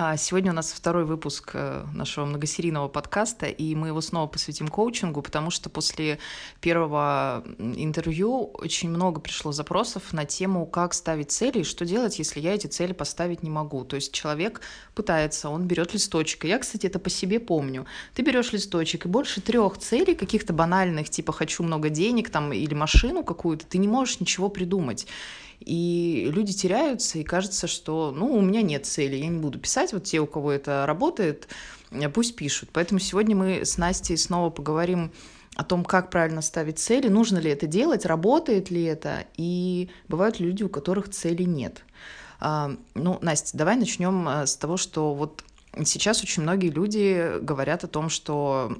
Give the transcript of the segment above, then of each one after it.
А сегодня у нас второй выпуск э, нашего многосерийного подкаста, и мы его снова посвятим коучингу, потому что после первого интервью очень много пришло запросов на тему, как ставить цели и что делать, если я эти цели поставить не могу. То есть человек пытается, он берет листочек. И я, кстати, это по себе помню. Ты берешь листочек, и больше трех целей, каких-то банальных, типа хочу много денег там или машину какую-то, ты не можешь ничего придумать. И люди теряются, и кажется, что, ну, у меня нет цели, я не буду писать. Вот те, у кого это работает, э, пусть пишут. Поэтому сегодня мы с Настей снова поговорим о том, как правильно ставить цели, нужно ли это делать, работает ли это, и бывают люди, у которых цели нет. А, ну, Настя, давай начнем э, с того, что вот сейчас очень многие люди говорят о том, что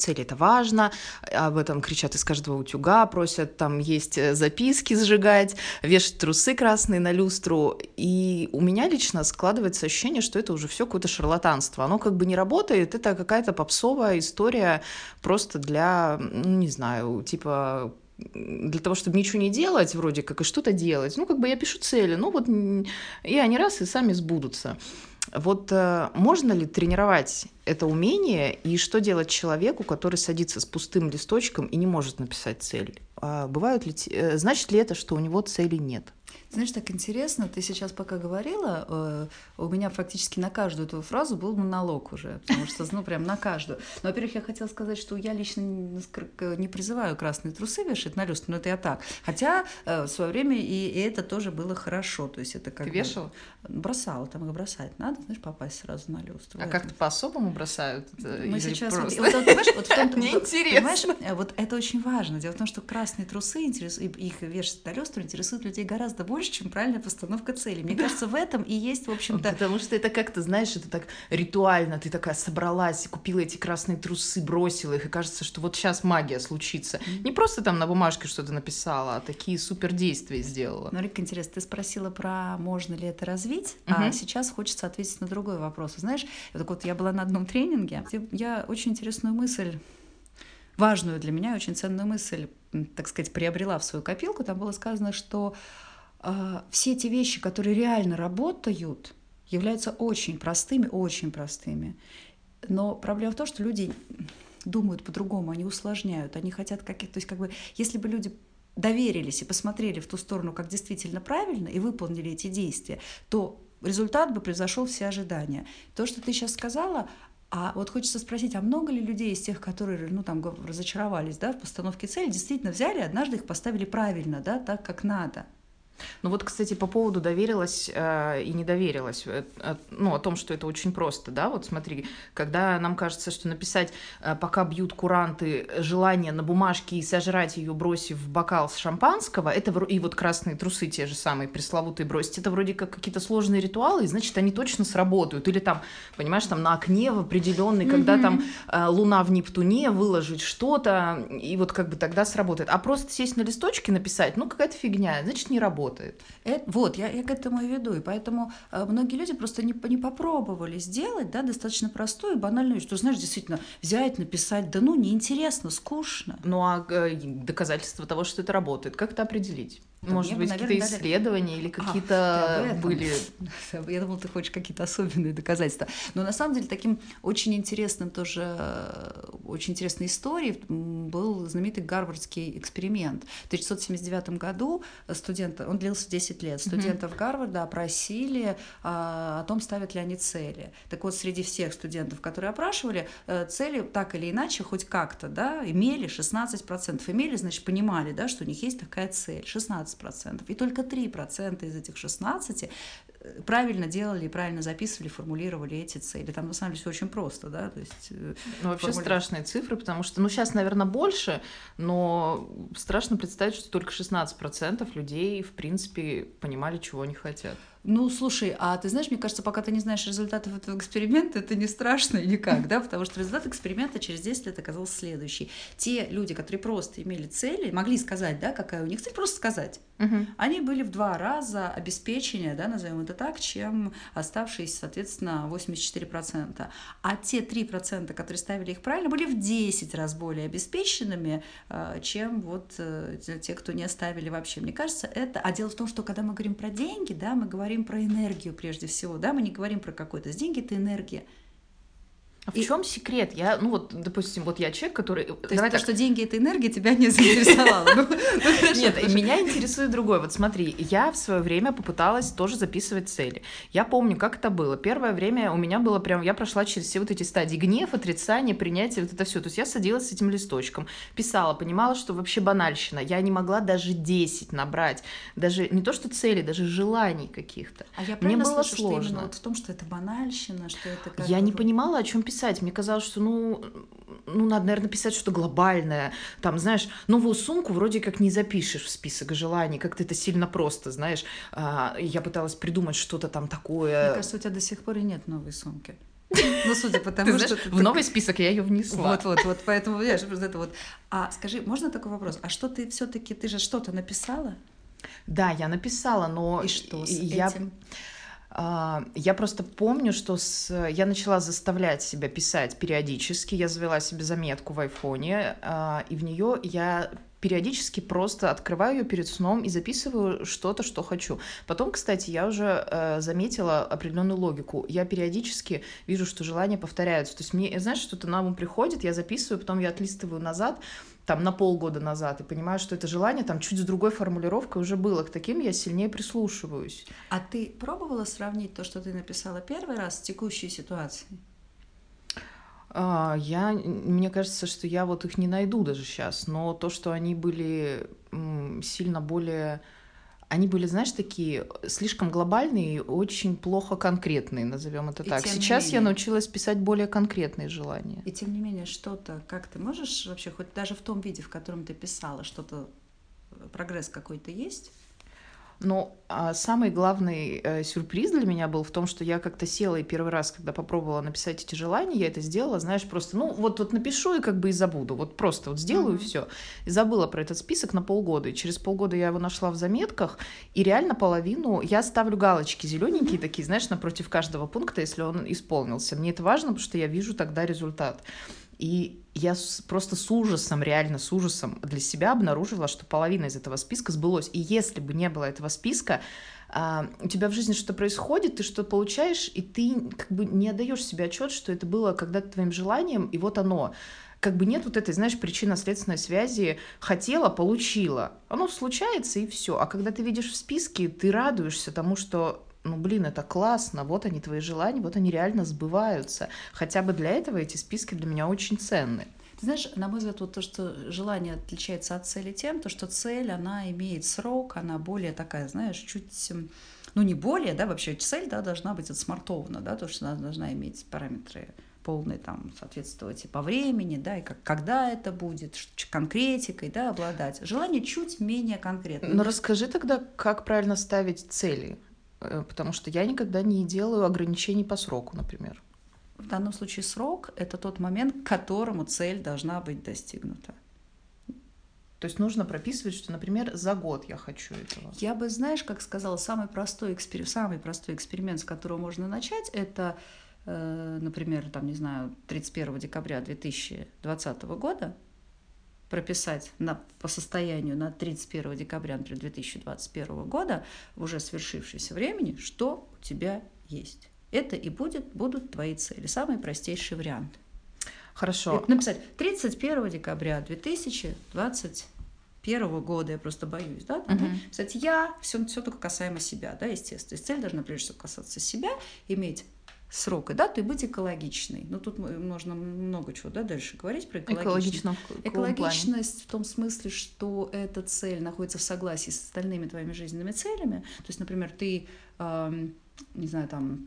цели это важно, об этом кричат из каждого утюга, просят там есть э, записки сжигать, вешать трусы красные на люстру. И у меня лично складывается ощущение, что это уже все какое-то шарлатанство. Оно как бы не работает, это какая-то попсовая история просто для, ну, не знаю, типа для того, чтобы ничего не делать, вроде как, и что-то делать. Ну, как бы я пишу цели, ну вот, и они раз и сами сбудутся. Вот э, можно ли тренировать это умение и что делать человеку, который садится с пустым листочком и не может написать цель? А бывают ли, э, значит ли это, что у него цели нет? Знаешь, так интересно, ты сейчас пока говорила, э, у меня фактически на каждую твою фразу был монолог уже, потому что, ну, прям на каждую. Но, во-первых, я хотела сказать, что я лично не призываю красные трусы вешать на люстру, но это я так. Хотя э, в свое время и, это тоже было хорошо, то есть это как Ты вешала? Бросала, там их бросать надо, знаешь, попасть сразу на люстру. А как-то по-особому бросают? Мы сейчас... Просто... Вот, вот, понимаешь, вот в том, Мне интересно. Понимаешь, вот это очень важно. Дело в том, что красные трусы, интересуют, их вешать на люстру интересуют людей гораздо больше, больше, чем правильная постановка цели. Мне да. кажется, в этом и есть, в общем-то... Потому что это как-то, знаешь, это так ритуально, ты такая собралась, купила эти красные трусы, бросила их, и кажется, что вот сейчас магия случится. Mm-hmm. Не просто там на бумажке что-то написала, а такие супер действия сделала. Ну, Рик, интересно, ты спросила про можно ли это развить, mm-hmm. а сейчас хочется ответить на другой вопрос. Знаешь, так вот я была на одном тренинге, где я очень интересную мысль важную для меня, очень ценную мысль, так сказать, приобрела в свою копилку. Там было сказано, что все эти вещи, которые реально работают, являются очень простыми, очень простыми. Но проблема в том, что люди думают по-другому, они усложняют, они хотят каких-то... То есть как бы, если бы люди доверились и посмотрели в ту сторону, как действительно правильно, и выполнили эти действия, то результат бы превзошел все ожидания. То, что ты сейчас сказала, а вот хочется спросить, а много ли людей из тех, которые ну, там, разочаровались да, в постановке цели, действительно взяли, однажды их поставили правильно, да, так, как надо? Ну вот, кстати, по поводу доверилась э, и не доверилась, э, э, ну, о том, что это очень просто, да, вот смотри, когда нам кажется, что написать, э, пока бьют куранты, желание на бумажке и сожрать ее, бросив в бокал с шампанского, это и вот красные трусы те же самые пресловутые бросить, это вроде как какие-то сложные ритуалы, и значит, они точно сработают. Или там, понимаешь, там на окне в определенный, mm-hmm. когда там э, луна в Нептуне, выложить что-то, и вот как бы тогда сработает. А просто сесть на листочке написать, ну, какая-то фигня, значит, не работает работает. Это, вот, я, я к этому и веду. И поэтому э, многие люди просто не, не попробовали сделать да, достаточно простую и банальную вещь. Что, знаешь, действительно, взять, написать, да ну, неинтересно, скучно. Ну, а э, доказательства того, что это работает, как это определить? Да Может быть, какие-то исследования или какие-то а, были... Я думала, ты хочешь какие-то особенные доказательства. Но на самом деле таким очень интересным тоже, очень интересной историей был знаменитый гарвардский эксперимент. В 1979 году студенты, он длился 10 лет, студентов mm-hmm. Гарварда опросили а, о том, ставят ли они цели. Так вот, среди всех студентов, которые опрашивали, э, цели так или иначе, хоть как-то, да, имели 16%. Имели, значит, понимали, да, что у них есть такая цель. 16 15%. И только 3% из этих 16 э, правильно делали, правильно записывали, формулировали эти цели. Там на самом деле все очень просто, да, то есть... Э, ну, вообще формули... страшные цифры, потому что, ну, сейчас, наверное, больше, но страшно представить, что только 16% людей, в принципе, понимали, чего они хотят. Ну, слушай, а ты знаешь, мне кажется, пока ты не знаешь результатов этого эксперимента, это не страшно никак, да, потому что результат эксперимента через 10 лет оказался следующий. Те люди, которые просто имели цели, могли сказать, да, какая у них цель, просто сказать, угу. они были в два раза обеспечения, да, назовем это так, чем оставшиеся, соответственно, 84%. А те 3%, которые ставили их правильно, были в 10 раз более обеспеченными, э, чем вот э, те, кто не оставили вообще. Мне кажется, это... А дело в том, что когда мы говорим про деньги, да, мы говорим говорим про энергию прежде всего, да, мы не говорим про какой-то деньги, это энергия. А в и... чем секрет? Я, ну вот, допустим, вот я человек, который... То есть то, что деньги — это энергия, тебя не заинтересовало? Ну, ну, Нет, меня интересует другое. Вот смотри, я в свое время попыталась тоже записывать цели. Я помню, как это было. Первое время у меня было прям... Я прошла через все вот эти стадии гнев, отрицание, принятие, вот это все. То есть я садилась с этим листочком, писала, понимала, что вообще банальщина. Я не могла даже 10 набрать. Даже не то, что цели, даже желаний каких-то. А я Мне было слышу, сложно. Что именно вот в том, что это банальщина, что это... Я не понимала, о чем писать. Мне казалось, что, ну, ну, надо, наверное, писать что-то глобальное. Там, знаешь, новую сумку вроде как не запишешь в список желаний, как-то это сильно просто, знаешь. А, я пыталась придумать что-то там такое. Мне кажется, у тебя до сих пор и нет новой сумки. Ну, судя по тому, что... В новый список я ее внесла. Вот, вот, вот, поэтому, понимаешь, это вот. А скажи, можно такой вопрос? А что ты все таки ты же что-то написала? Да, я написала, но... И что с я... этим? А, я просто помню, что с... я начала заставлять себя писать периодически. Я завела себе заметку в айфоне, а, и в нее я периодически просто открываю ее перед сном и записываю что-то, что хочу. Потом, кстати, я уже э, заметила определенную логику. Я периодически вижу, что желания повторяются. То есть мне, знаешь, что-то на ум приходит, я записываю, потом я отлистываю назад, там на полгода назад и понимаю, что это желание там чуть с другой формулировкой уже было. К таким я сильнее прислушиваюсь. А ты пробовала сравнить то, что ты написала первый раз с текущей ситуацией? А, я, мне кажется, что я вот их не найду даже сейчас, но то, что они были сильно более они были, знаешь, такие слишком глобальные и очень плохо конкретные, назовем это и так. Сейчас менее, я научилась писать более конкретные желания. И тем не менее, что-то, как ты можешь вообще, хоть даже в том виде, в котором ты писала, что-то, э, прогресс какой-то есть? Но а самый главный э, сюрприз для меня был в том, что я как-то села и первый раз, когда попробовала написать эти желания, я это сделала, знаешь, просто, ну, вот, вот напишу и как бы и забуду, вот просто вот сделаю mm-hmm. все. И забыла про этот список на полгода. И через полгода я его нашла в заметках, и реально половину я ставлю галочки зелененькие mm-hmm. такие, знаешь, напротив каждого пункта, если он исполнился. Мне это важно, потому что я вижу тогда результат. И я просто с ужасом, реально с ужасом для себя обнаружила, что половина из этого списка сбылось. И если бы не было этого списка, а, у тебя в жизни что-то происходит, ты что-то получаешь, и ты как бы не отдаешь себе отчет, что это было когда-то твоим желанием, и вот оно. Как бы нет вот этой, знаешь, причинно-следственной связи хотела, получила. Оно случается, и все. А когда ты видишь в списке, ты радуешься тому, что ну, блин, это классно, вот они твои желания, вот они реально сбываются. Хотя бы для этого эти списки для меня очень ценны. Ты знаешь, на мой взгляд, вот то, что желание отличается от цели тем, то, что цель, она имеет срок, она более такая, знаешь, чуть ну не более, да, вообще цель, да, должна быть отсмартована, да, то, что она должна иметь параметры полные там соответствовать и по времени, да, и как, когда это будет, конкретикой, да, обладать. Желание чуть менее конкретно. Но расскажи тогда, как правильно ставить цели. Э, потому что я никогда не делаю ограничений по сроку, например. В данном случае срок — это тот момент, к которому цель должна быть достигнута. То есть нужно прописывать, что, например, за год я хочу этого. Я бы, знаешь, как сказала, самый простой, экспер... самый простой эксперимент, с которого можно начать, это, э, например, там, не знаю, 31 декабря 2020 года прописать на, по состоянию на 31 декабря например, 2021 года, в уже свершившемся времени, что у тебя есть. Это и будет, будут твои цели. Самый простейший вариант. Хорошо. Это написать 31 декабря 2021 года, я просто боюсь, да? Угу. Кстати, я, все, все только касаемо себя, да, естественно. То есть цель должна прежде всего касаться себя, иметь срок и дату и быть экологичной. Ну, тут можно много чего да, дальше говорить про экологичность. Экологичность в том смысле, что эта цель находится в согласии с остальными твоими жизненными целями. То есть, например, ты, э, не знаю, там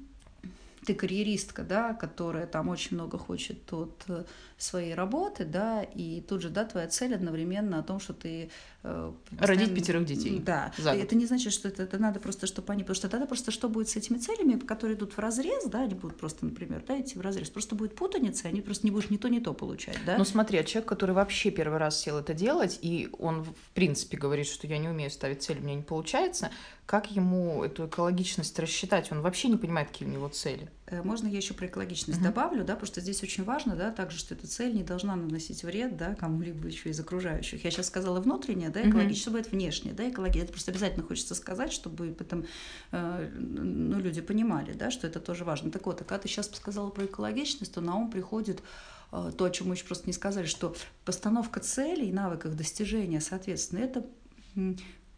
ты карьеристка, да, которая там очень много хочет от э, своей работы, да, и тут же, да, твоя цель одновременно о том, что ты... Э, постоянно... Родить пятерых детей. Да. И это не значит, что это, это надо просто, чтобы они... Потому что тогда просто что будет с этими целями, которые идут в разрез, да, они будут просто, например, да, идти в разрез, просто будет путаница, они просто не будешь ни то, ни то получать, да. Ну смотри, а человек, который вообще первый раз сел это делать, и он, в принципе, говорит, что я не умею ставить цель, у меня не получается, как ему эту экологичность рассчитать? Он вообще не понимает, какие у него цели. Э, можно я еще про экологичность mm-hmm. добавлю, да, потому что здесь очень важно, да, также, что эта цель не должна наносить вред, да, кому-либо еще из окружающих. Я сейчас сказала внутреннее, да, экологичность, mm-hmm. чтобы это внешнее, да, экология. Это просто обязательно хочется сказать, чтобы потом, э, ну, люди понимали, да, что это тоже важно. Так вот, а когда ты сейчас сказала про экологичность, то на ум приходит э, то, о чем мы еще просто не сказали, что постановка целей и навыков достижения, соответственно, это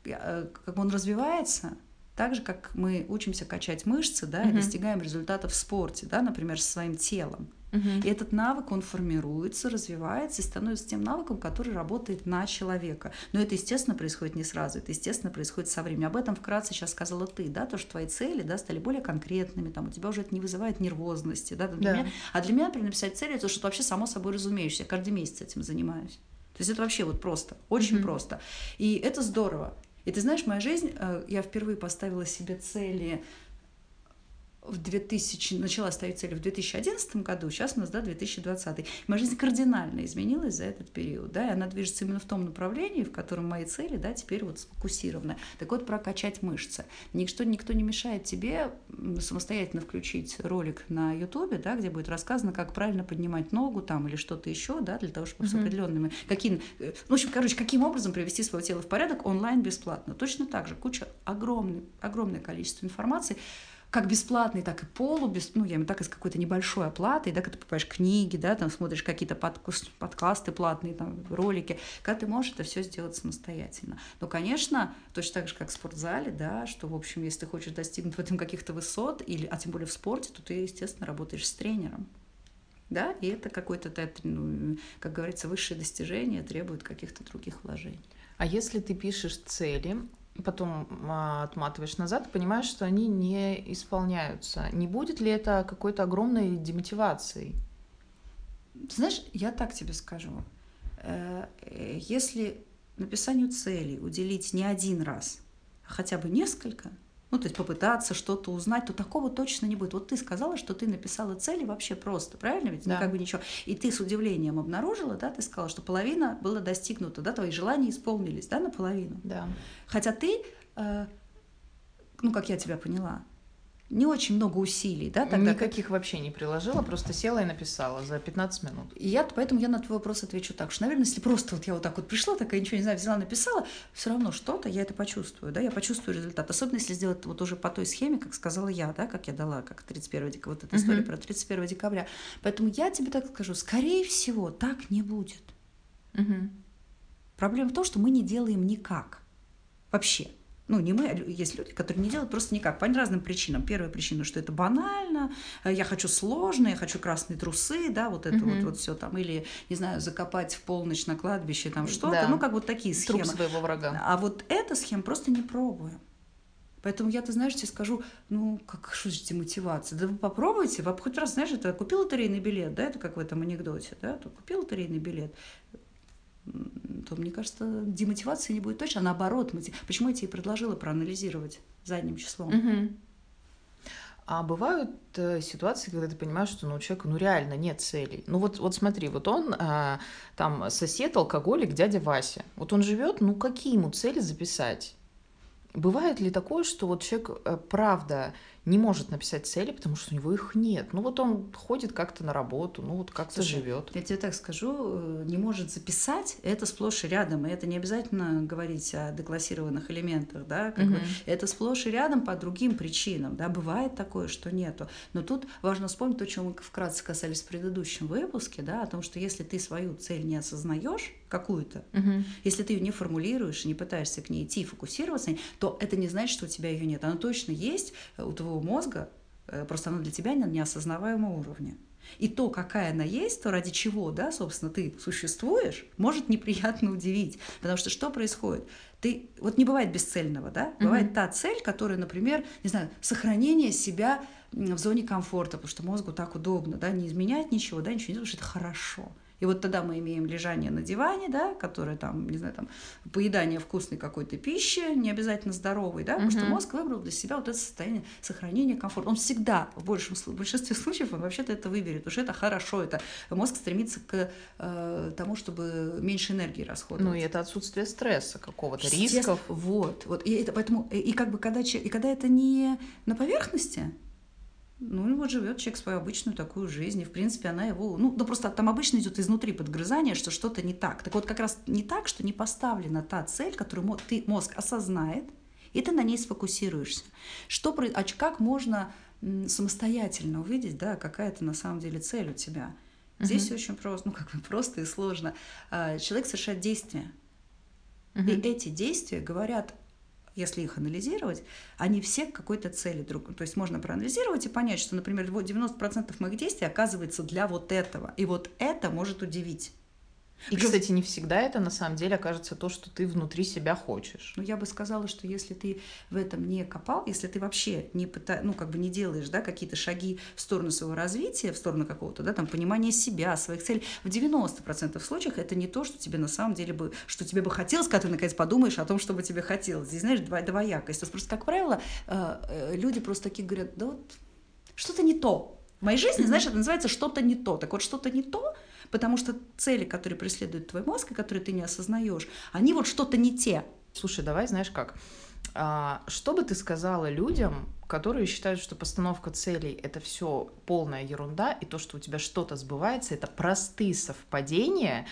э, как он развивается, так же, как мы учимся качать мышцы, да, uh-huh. и достигаем результатов в спорте, да, например, со своим телом. Uh-huh. И этот навык, он формируется, развивается и становится тем навыком, который работает на человека. Но это, естественно, происходит не сразу, это, естественно, происходит со временем. Об этом вкратце сейчас сказала ты, да, то, что твои цели, да, стали более конкретными, там, у тебя уже это не вызывает нервозности, да, для да. Меня, а для меня, например, написать цели, это что вообще само собой разумеющееся, я каждый месяц этим занимаюсь. То есть это вообще вот просто, очень mm-hmm. просто. И это здорово. И ты знаешь, моя жизнь, э, я впервые поставила себе цели в 2000, начала ставить цели в 2011 году, сейчас у нас, да, 2020. Моя жизнь кардинально изменилась за этот период, да, и она движется именно в том направлении, в котором мои цели, да, теперь вот сфокусированы. Так вот, прокачать мышцы. Никто, никто не мешает тебе самостоятельно включить ролик на ютубе, да, где будет рассказано, как правильно поднимать ногу там или что-то еще, да, для того, чтобы mm-hmm. с определенными, каким, ну, в общем, короче, каким образом привести свое тело в порядок онлайн бесплатно. Точно так же, куча, огромный, огромное количество информации, как бесплатный, так и полубес, ну, я имею так и с какой-то небольшой оплатой, да, когда ты покупаешь книги, да, там смотришь какие-то подкасты платные, там, ролики, когда ты можешь это все сделать самостоятельно. Но, конечно, точно так же, как в спортзале, да, что, в общем, если ты хочешь достигнуть в этом каких-то высот, или, а тем более в спорте, то ты, естественно, работаешь с тренером. Да, и это какое-то, ну, как говорится, высшее достижение требует каких-то других вложений. А если ты пишешь цели, потом а, отматываешь назад понимаешь, что они не исполняются. Не будет ли это какой-то огромной демотивацией? Знаешь, я так тебе скажу. Э, если написанию целей уделить не один раз, а хотя бы несколько – ну, то есть попытаться что-то узнать, то такого точно не будет. Вот ты сказала, что ты написала цели вообще просто, правильно ведь? Ну, да. Ну, как бы ничего. И ты с удивлением обнаружила, да, ты сказала, что половина была достигнута, да, твои желания исполнились, да, наполовину. Да. Хотя ты, э, ну, как я тебя поняла, не очень много усилий, да? Тогда Никаких вообще не приложила, просто села и написала за 15 минут. И я, поэтому я на твой вопрос отвечу так, что, наверное, если просто вот я вот так вот пришла, такая ничего не знаю, взяла, написала, все равно что-то я это почувствую, да, я почувствую результат. Особенно если сделать вот уже по той схеме, как сказала я, да, как я дала, как 31 декабря, вот эта история uh-huh. про 31 декабря. Поэтому я тебе так скажу, скорее всего, так не будет. Uh-huh. Проблема в том, что мы не делаем никак. Вообще. Ну, не мы, а есть люди, которые не делают просто никак, по разным причинам. Первая причина, что это банально, э, я хочу сложно, я хочу красные трусы, да, вот это mm-hmm. вот, вот все там, или, не знаю, закопать в полночь на кладбище, там что-то, да. ну, как вот такие схемы. Труп своего врага. А вот эта схема просто не пробуем. Поэтому я, ты знаешь, тебе скажу, ну, как что же мотивация? Да вы попробуйте, вы хоть раз, знаешь, это купил лотерейный билет, да, это как в этом анекдоте, да, то купил лотерейный билет, то, мне кажется, демотивации не будет точно, а наоборот. Почему я тебе предложила проанализировать задним числом? Угу. А бывают э, ситуации, когда ты понимаешь, что ну, у человека ну, реально нет целей. Ну вот, вот смотри, вот он э, там сосед, алкоголик, дядя Вася. Вот он живет, ну какие ему цели записать? Бывает ли такое, что вот человек э, правда не может написать цели, потому что у него их нет. Ну вот он ходит как-то на работу, ну вот как-то живет. Я тебе так скажу, э, не может записать, это сплошь и рядом, и это не обязательно говорить о деклассированных элементах, да, как угу. бы, это сплошь и рядом по другим причинам, да, бывает такое, что нету. Но тут важно вспомнить то, чем мы вкратце касались в предыдущем выпуске, да, о том, что если ты свою цель не осознаешь, какую-то, угу. если ты ее не формулируешь, не пытаешься к ней идти фокусироваться, то это не значит, что у тебя ее нет. Она точно есть у твоего твоего мозга, э, просто она для тебя на неосознаваемом уровне. И то, какая она есть, то ради чего, да, собственно, ты существуешь, может неприятно удивить. Потому что что происходит? Ты, вот не бывает бесцельного, да? Бывает mm-hmm. та цель, которая, например, не знаю, сохранение себя в зоне комфорта, потому что мозгу так удобно, да, не изменять ничего, да, ничего не делать, потому что это хорошо. И вот тогда мы имеем лежание на диване, да, которое там, не знаю, там, поедание вкусной какой-то пищи, не обязательно здоровой, да, потому что мозг выбрал для себя вот это состояние сохранения комфорта. Он всегда, в, большем, в большинстве случаев, он вообще-то это выберет, что это хорошо, это мозг стремится к э, тому, чтобы меньше энергии расходовать. Ну, и это отсутствие стресса какого-то, рисков. Вот, вот, и это поэтому, и, и как бы когда, и когда это не на поверхности, ну, Ну, вот живет человек свою обычную такую жизнь, и, в принципе, она его... Ну, да просто там обычно идет изнутри подгрызание, что что-то не так. Так вот, как раз не так, что не поставлена та цель, которую ты, мозг осознает, и ты на ней сфокусируешься. Что, а как можно самостоятельно увидеть, да, какая это на самом деле цель у тебя? Здесь uh-huh. очень просто, ну, как бы просто и сложно. А, человек совершает действия. Uh-huh. И эти действия говорят если их анализировать, они все к какой-то цели друг. То есть можно проанализировать и понять, что, например, 90% моих действий оказывается для вот этого. И вот это может удивить. И, кстати, не всегда это на самом деле окажется то, что ты внутри себя хочешь. Ну, я бы сказала, что если ты в этом не копал, если ты вообще не пыта... ну, как бы не делаешь, да, какие-то шаги в сторону своего развития, в сторону какого-то, да, там, понимания себя, своих целей, в 90% случаев это не то, что тебе на самом деле бы, что тебе бы хотелось, когда ты, наконец, подумаешь о том, что бы тебе хотелось. Здесь, знаешь, двоякость. То есть просто, как правило, э, э, люди просто такие говорят, да вот что-то не то. В моей жизни, знаешь, это называется что-то не то. Так вот, что-то не то, Потому что цели, которые преследует твой мозг, и которые ты не осознаешь, они вот что-то не те. Слушай, давай, знаешь как? А, что бы ты сказала людям, которые считают, что постановка целей это все полная ерунда, и то, что у тебя что-то сбывается, это простые совпадения,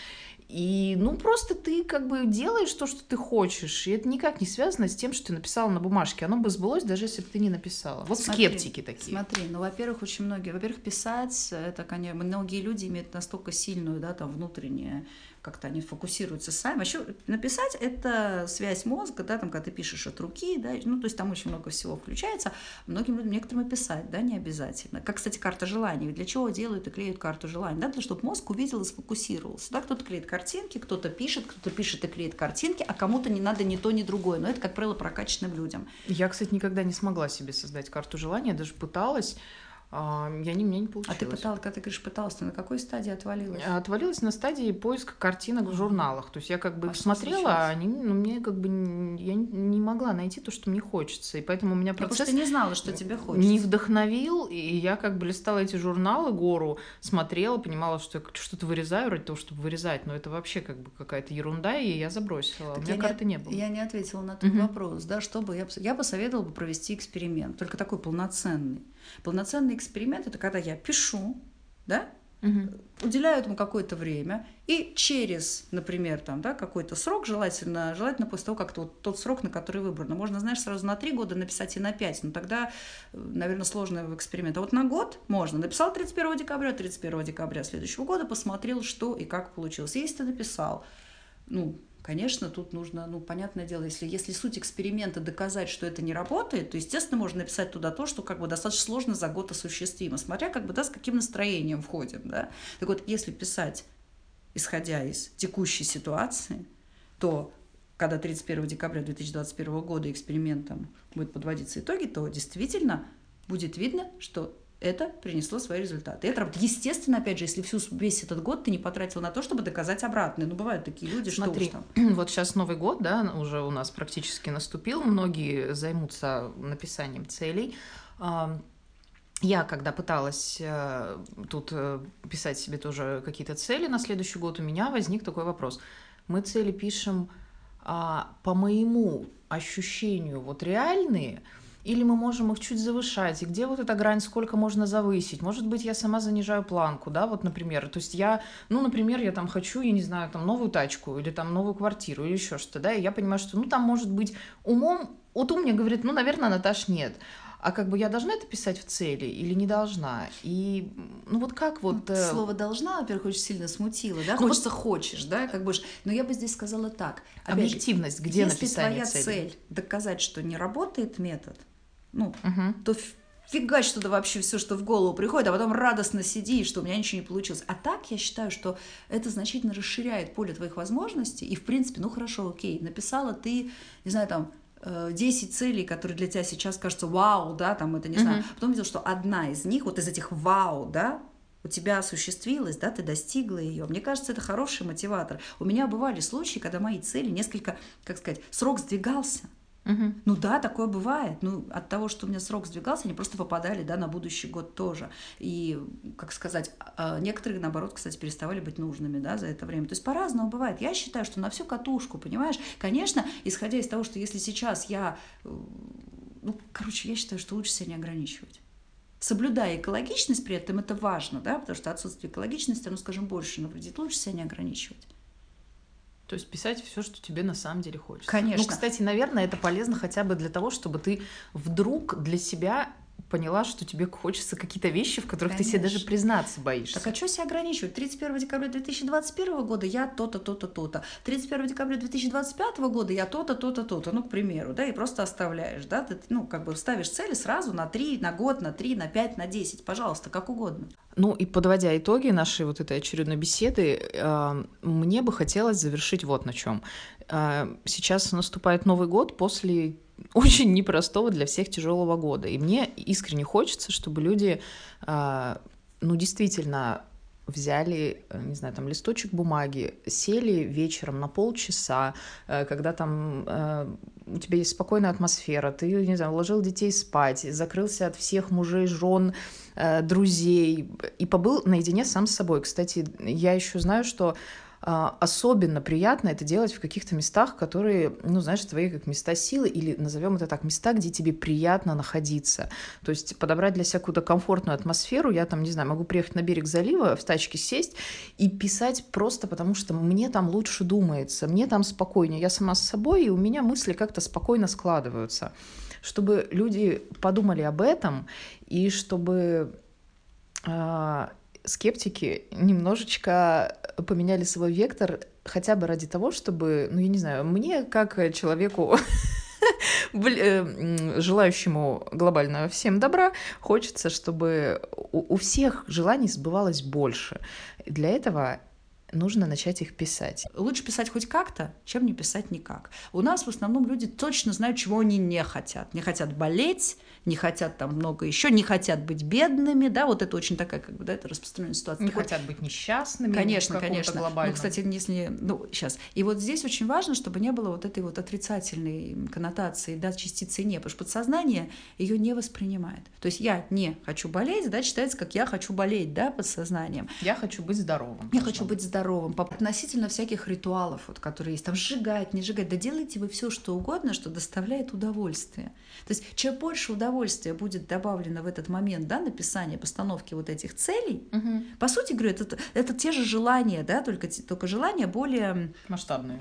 и, ну, просто ты как бы делаешь то, что ты хочешь. И это никак не связано с тем, что ты написала на бумажке. Оно бы сбылось, даже если бы ты не написала. Вот смотри, скептики такие. Смотри, ну, во-первых, очень многие... Во-первых, писать, это, конечно, многие люди имеют настолько сильную, да, там, внутреннее как-то они фокусируются сами. А еще написать — это связь мозга, да, там, когда ты пишешь от руки, да, ну, то есть там очень много всего включается. Многим людям, некоторым писать, да, не обязательно. Как, кстати, карта желаний. Для чего делают и клеют карту желаний? Да, для чтобы мозг увидел и сфокусировался. Да, кто-то клеит картинки, кто-то пишет, кто-то пишет и клеит картинки, а кому-то не надо ни то, ни другое. Но это, как правило, прокачанным людям. Я, кстати, никогда не смогла себе создать карту желаний, даже пыталась, я не, мне не получилось. А ты пыталась, когда ты говоришь пыталась, ты на какой стадии отвалилась? Отвалилась на стадии поиска картинок в журналах. То есть я как бы а смотрела, а они, ну, мне как бы я не могла найти то, что мне хочется. И поэтому у меня процесс... Потому что не знала, что тебе хочется. Не вдохновил, и я как бы листала эти журналы, гору, смотрела, понимала, что я что-то вырезаю ради того, чтобы вырезать, но это вообще как бы какая-то ерунда, и я забросила. Так у меня карты не, не было. Я не ответила на тот угу. вопрос, да, чтобы я, я посоветовала бы провести эксперимент, только такой полноценный Полноценный эксперимент – это когда я пишу, да, угу. уделяю этому какое-то время, и через, например, там, да, какой-то срок, желательно, желательно после того, как -то, вот, тот срок, на который выбрано. Можно, знаешь, сразу на три года написать и на пять, но тогда, наверное, сложный эксперимент. А вот на год можно. Написал 31 декабря, 31 декабря следующего года, посмотрел, что и как получилось. Если ты написал, ну, Конечно, тут нужно, ну, понятное дело, если, если суть эксперимента доказать, что это не работает, то, естественно, можно написать туда то, что как бы достаточно сложно за год осуществимо, смотря как бы, да, с каким настроением входим, да. Так вот, если писать, исходя из текущей ситуации, то когда 31 декабря 2021 года экспериментом будет подводиться итоги, то действительно будет видно, что это принесло свои результаты. И это работает. Естественно, опять же, если всю, весь этот год ты не потратил на то, чтобы доказать обратное. Ну, бывают такие люди, Смотри, что уж там. вот сейчас Новый год, да, уже у нас практически наступил. Многие займутся написанием целей. Я, когда пыталась э, тут э, писать себе тоже какие-то цели на следующий год, у меня возник такой вопрос. Мы цели пишем а, по моему ощущению вот реальные – или мы можем их чуть завышать, и где вот эта грань, сколько можно завысить. Может быть, я сама занижаю планку, да, вот, например. То есть я, ну, например, я там хочу, я не знаю, там новую тачку, или там новую квартиру, или еще что-то, да, и я понимаю, что, ну, там может быть умом, вот ум мне говорит, ну, наверное, Наташ, нет. А как бы я должна это писать в цели или не должна? И ну вот как вот... Э, слово «должна», во-первых, очень сильно смутило, да? Ну, Хочется вот... «хочешь», да? Как бы, но я бы здесь сказала так. Объективность, где если написание твоя цели? цель доказать, что не работает метод, ну, угу. то фигач туда вообще все, что в голову приходит, а потом радостно сидишь, что у меня ничего не получилось. А так я считаю, что это значительно расширяет поле твоих возможностей. И, в принципе, ну хорошо, окей, написала ты, не знаю, там, 10 э, целей, которые для тебя сейчас кажутся вау, да, там это не знаю. Потом видел, что одна из них, вот из этих вау, да, у тебя осуществилась, да, ты достигла ее. Мне кажется, это хороший мотиватор. У меня бывали случаи, когда мои цели несколько, как сказать, срок сдвигался. Угу. Ну да, такое бывает. Ну, от того, что у меня срок сдвигался, они просто попадали да, на будущий год тоже. И, как сказать, а, некоторые, наоборот, кстати, переставали быть нужными да, за это время. То есть по-разному бывает. Я считаю, что на всю катушку, понимаешь? Конечно, исходя из того, что если сейчас я... Э, ну, короче, я считаю, что лучше себя не ограничивать. соблюдая экологичность при этом, это важно, да, потому что отсутствие экологичности, оно, скажем, больше навредит. Лучше себя не ограничивать. То есть писать все, что тебе на самом деле хочется. Конечно. Ну, кстати, наверное, это полезно хотя бы для того, чтобы ты вдруг для себя поняла, что тебе хочется какие-то вещи, в которых Конечно. ты себе даже признаться боишься. Так а что себя ограничивать? 31 декабря 2021 года я то-то, то-то, то-то. 31 декабря 2025 года я то-то, то-то, то-то. Ну, к примеру, да, и просто оставляешь, да, ты, ну, как бы ставишь цели сразу на 3, на год, на 3, на 5, на 10, пожалуйста, как угодно. Ну, и подводя итоги нашей вот этой очередной беседы, э, мне бы хотелось завершить вот на чем. Э, сейчас наступает Новый год после очень непростого для всех тяжелого года. И мне искренне хочется, чтобы люди, а, ну, действительно взяли, э, не знаю, там листочек бумаги, сели вечером на полчаса, э, когда там э, у тебя есть спокойная атмосфера, ты, не знаю, уложил детей спать, закрылся от всех мужей, жен, друзей и побыл наедине сам с собой. Кстати, я еще знаю, что особенно приятно это делать в каких-то местах, которые, ну, знаешь, твои как места силы, или назовем это так, места, где тебе приятно находиться. То есть подобрать для себя какую-то комфортную атмосферу. Я там, не знаю, могу приехать на берег залива, в тачке сесть и писать просто потому, что мне там лучше думается, мне там спокойнее. Я сама с собой, и у меня мысли как-то спокойно складываются. Чтобы люди подумали об этом, и чтобы а, скептики немножечко поменяли свой вектор хотя бы ради того, чтобы, ну, я не знаю, мне как человеку э, желающему глобально всем добра, хочется, чтобы у всех желаний сбывалось больше. Для этого нужно начать их писать. Лучше писать хоть как-то, чем не писать никак. У нас в основном люди точно знают, чего они не хотят. Не хотят болеть, не хотят там много еще, не хотят быть бедными, да, вот это очень такая, как бы, да, это распространенная ситуация. Не так хотят быть несчастными. Конечно, конечно. Ну, кстати, если, ну, сейчас. И вот здесь очень важно, чтобы не было вот этой вот отрицательной коннотации, да, частицы «не», потому что подсознание ее не воспринимает. То есть я не хочу болеть, да, читается как я хочу болеть, да, подсознанием. Я хочу быть здоровым. Я хочу быть здоровым. Относительно всяких ритуалов, вот, которые есть, там сжигать, не сжигать, да делайте вы все, что угодно, что доставляет удовольствие. То есть чем больше удовольствия удовольствие будет добавлено в этот момент, да, написания, постановки вот этих целей, угу. по сути, говорю, это, это те же желания, да, только, только желания более... Масштабные.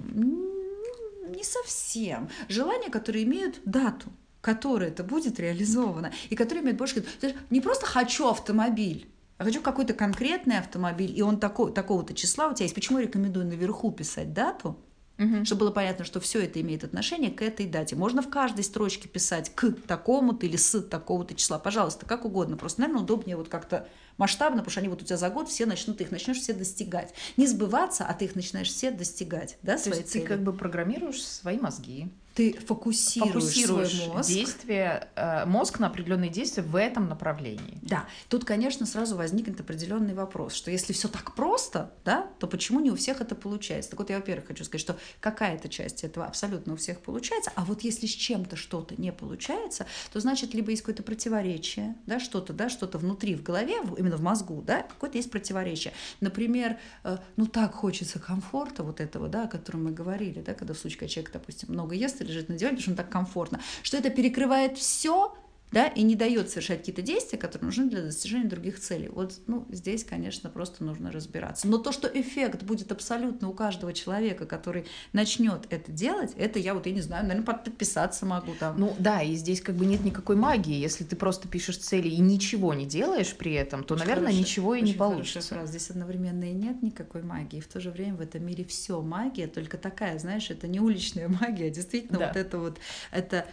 Не совсем. Желания, которые имеют дату которое это будет реализовано, и которые имеют больше... Не просто хочу автомобиль, а хочу какой-то конкретный автомобиль, и он такой, такого-то числа у тебя есть. Почему я рекомендую наверху писать дату? Угу. чтобы было понятно, что все это имеет отношение к этой дате. Можно в каждой строчке писать к такому-то или с такого-то числа. Пожалуйста, как угодно. Просто, наверное, удобнее вот как-то масштабно, потому что они вот у тебя за год все начнут, ты их начнешь все достигать. Не сбываться, а ты их начинаешь все достигать, да, То есть цели. ты как бы программируешь свои мозги ты фокусируешь, фокусируешь свой мозг. действие, э, мозг на определенные действия в этом направлении. Да, тут, конечно, сразу возникнет определенный вопрос, что если все так просто, да, то почему не у всех это получается? Так вот, я, во-первых, хочу сказать, что какая-то часть этого абсолютно у всех получается, а вот если с чем-то что-то не получается, то значит, либо есть какое-то противоречие, да, что-то, да, что-то внутри в голове, именно в мозгу, да, какое-то есть противоречие. Например, э, ну так хочется комфорта вот этого, да, о котором мы говорили, да, когда случае человек, допустим, много ест, лежит на диване, потому что он так комфортно, что это перекрывает все, да, и не дает совершать какие-то действия, которые нужны для достижения других целей. Вот, ну, здесь, конечно, просто нужно разбираться. Но то, что эффект будет абсолютно у каждого человека, который начнет это делать, это я вот, я не знаю, наверное, подписаться могу там. Ну, да, и здесь как бы нет никакой магии. Если ты просто пишешь цели и ничего не делаешь при этом, то, очень наверное, хорошая, ничего и не получится. Фраза. Здесь одновременно и нет никакой магии. В то же время в этом мире все магия, только такая, знаешь, это не уличная магия, а действительно да. вот это вот, это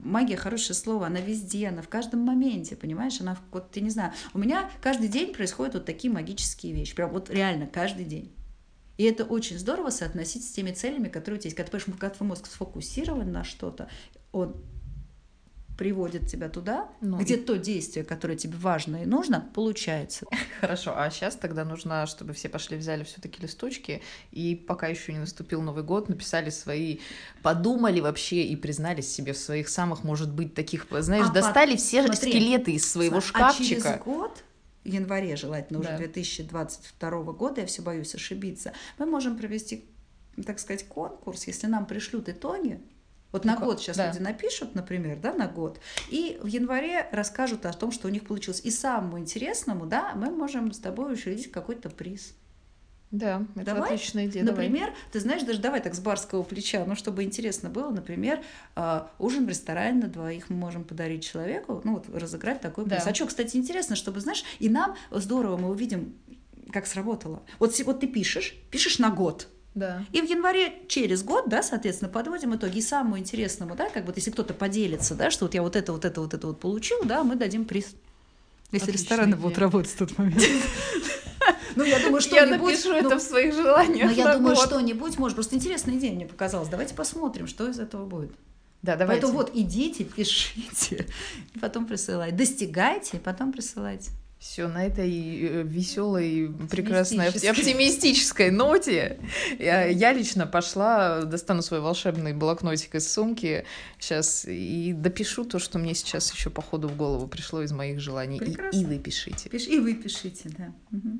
магия хорошее слово, она везде, она в каждом моменте, понимаешь, она вот, ты не знаю, у меня каждый день происходят вот такие магические вещи, прям вот реально каждый день. И это очень здорово соотносить с теми целями, которые у тебя есть. Когда, когда твой мозг сфокусирован на что-то, он приводит тебя туда, ну, где и... то действие, которое тебе важно и нужно, получается. Хорошо, а сейчас тогда нужно, чтобы все пошли взяли все-таки листочки и пока еще не наступил Новый год, написали свои, подумали вообще и признались себе в своих самых, может быть, таких, знаешь, а достали под... все Смотри, скелеты из своего а шкафчика. А через год в январе, желательно уже да. 2022 года, я все боюсь ошибиться, мы можем провести, так сказать, конкурс, если нам пришлют итоги Вот на ну, год сейчас да. люди напишут, например, да, на год, и в январе расскажут о том, что у них получилось. И самому интересному, да, мы можем с тобой учредить какой-то приз. Да, это давай, отличная идея. Например, давай. ты знаешь, даже давай так с барского плеча, ну, чтобы интересно было, например, э, ужин в ресторане на двоих мы можем подарить человеку, ну, вот разыграть такой приз. Да. А что, кстати, интересно, чтобы, знаешь, и нам здорово мы увидим, как сработало. Вот, вот ты пишешь, пишешь на год, да. И в январе через год, да, соответственно, подводим итоги. И самому интересному, да, как вот если кто-то поделится, да, что вот я вот это, вот это, вот это вот получил, да, мы дадим приз. Если Отличная рестораны идея. будут работать в тот момент. Ну, я думаю, что Я напишу это ну, в своих желаниях. Ну, я думаю, что-нибудь, может, просто интересная идея мне показалась. Давайте посмотрим, что из этого будет. Да, давайте. Поэтому вот идите, пишите, потом присылайте. Достигайте, потом присылайте. Все, на этой э, веселой, прекрасной, оптимистической ноте я, я лично пошла, достану свой волшебный блокнотик из сумки сейчас и допишу то, что мне сейчас еще по ходу в голову пришло из моих желаний. И, и вы пишите. Пиш, и вы пишите, да. Угу.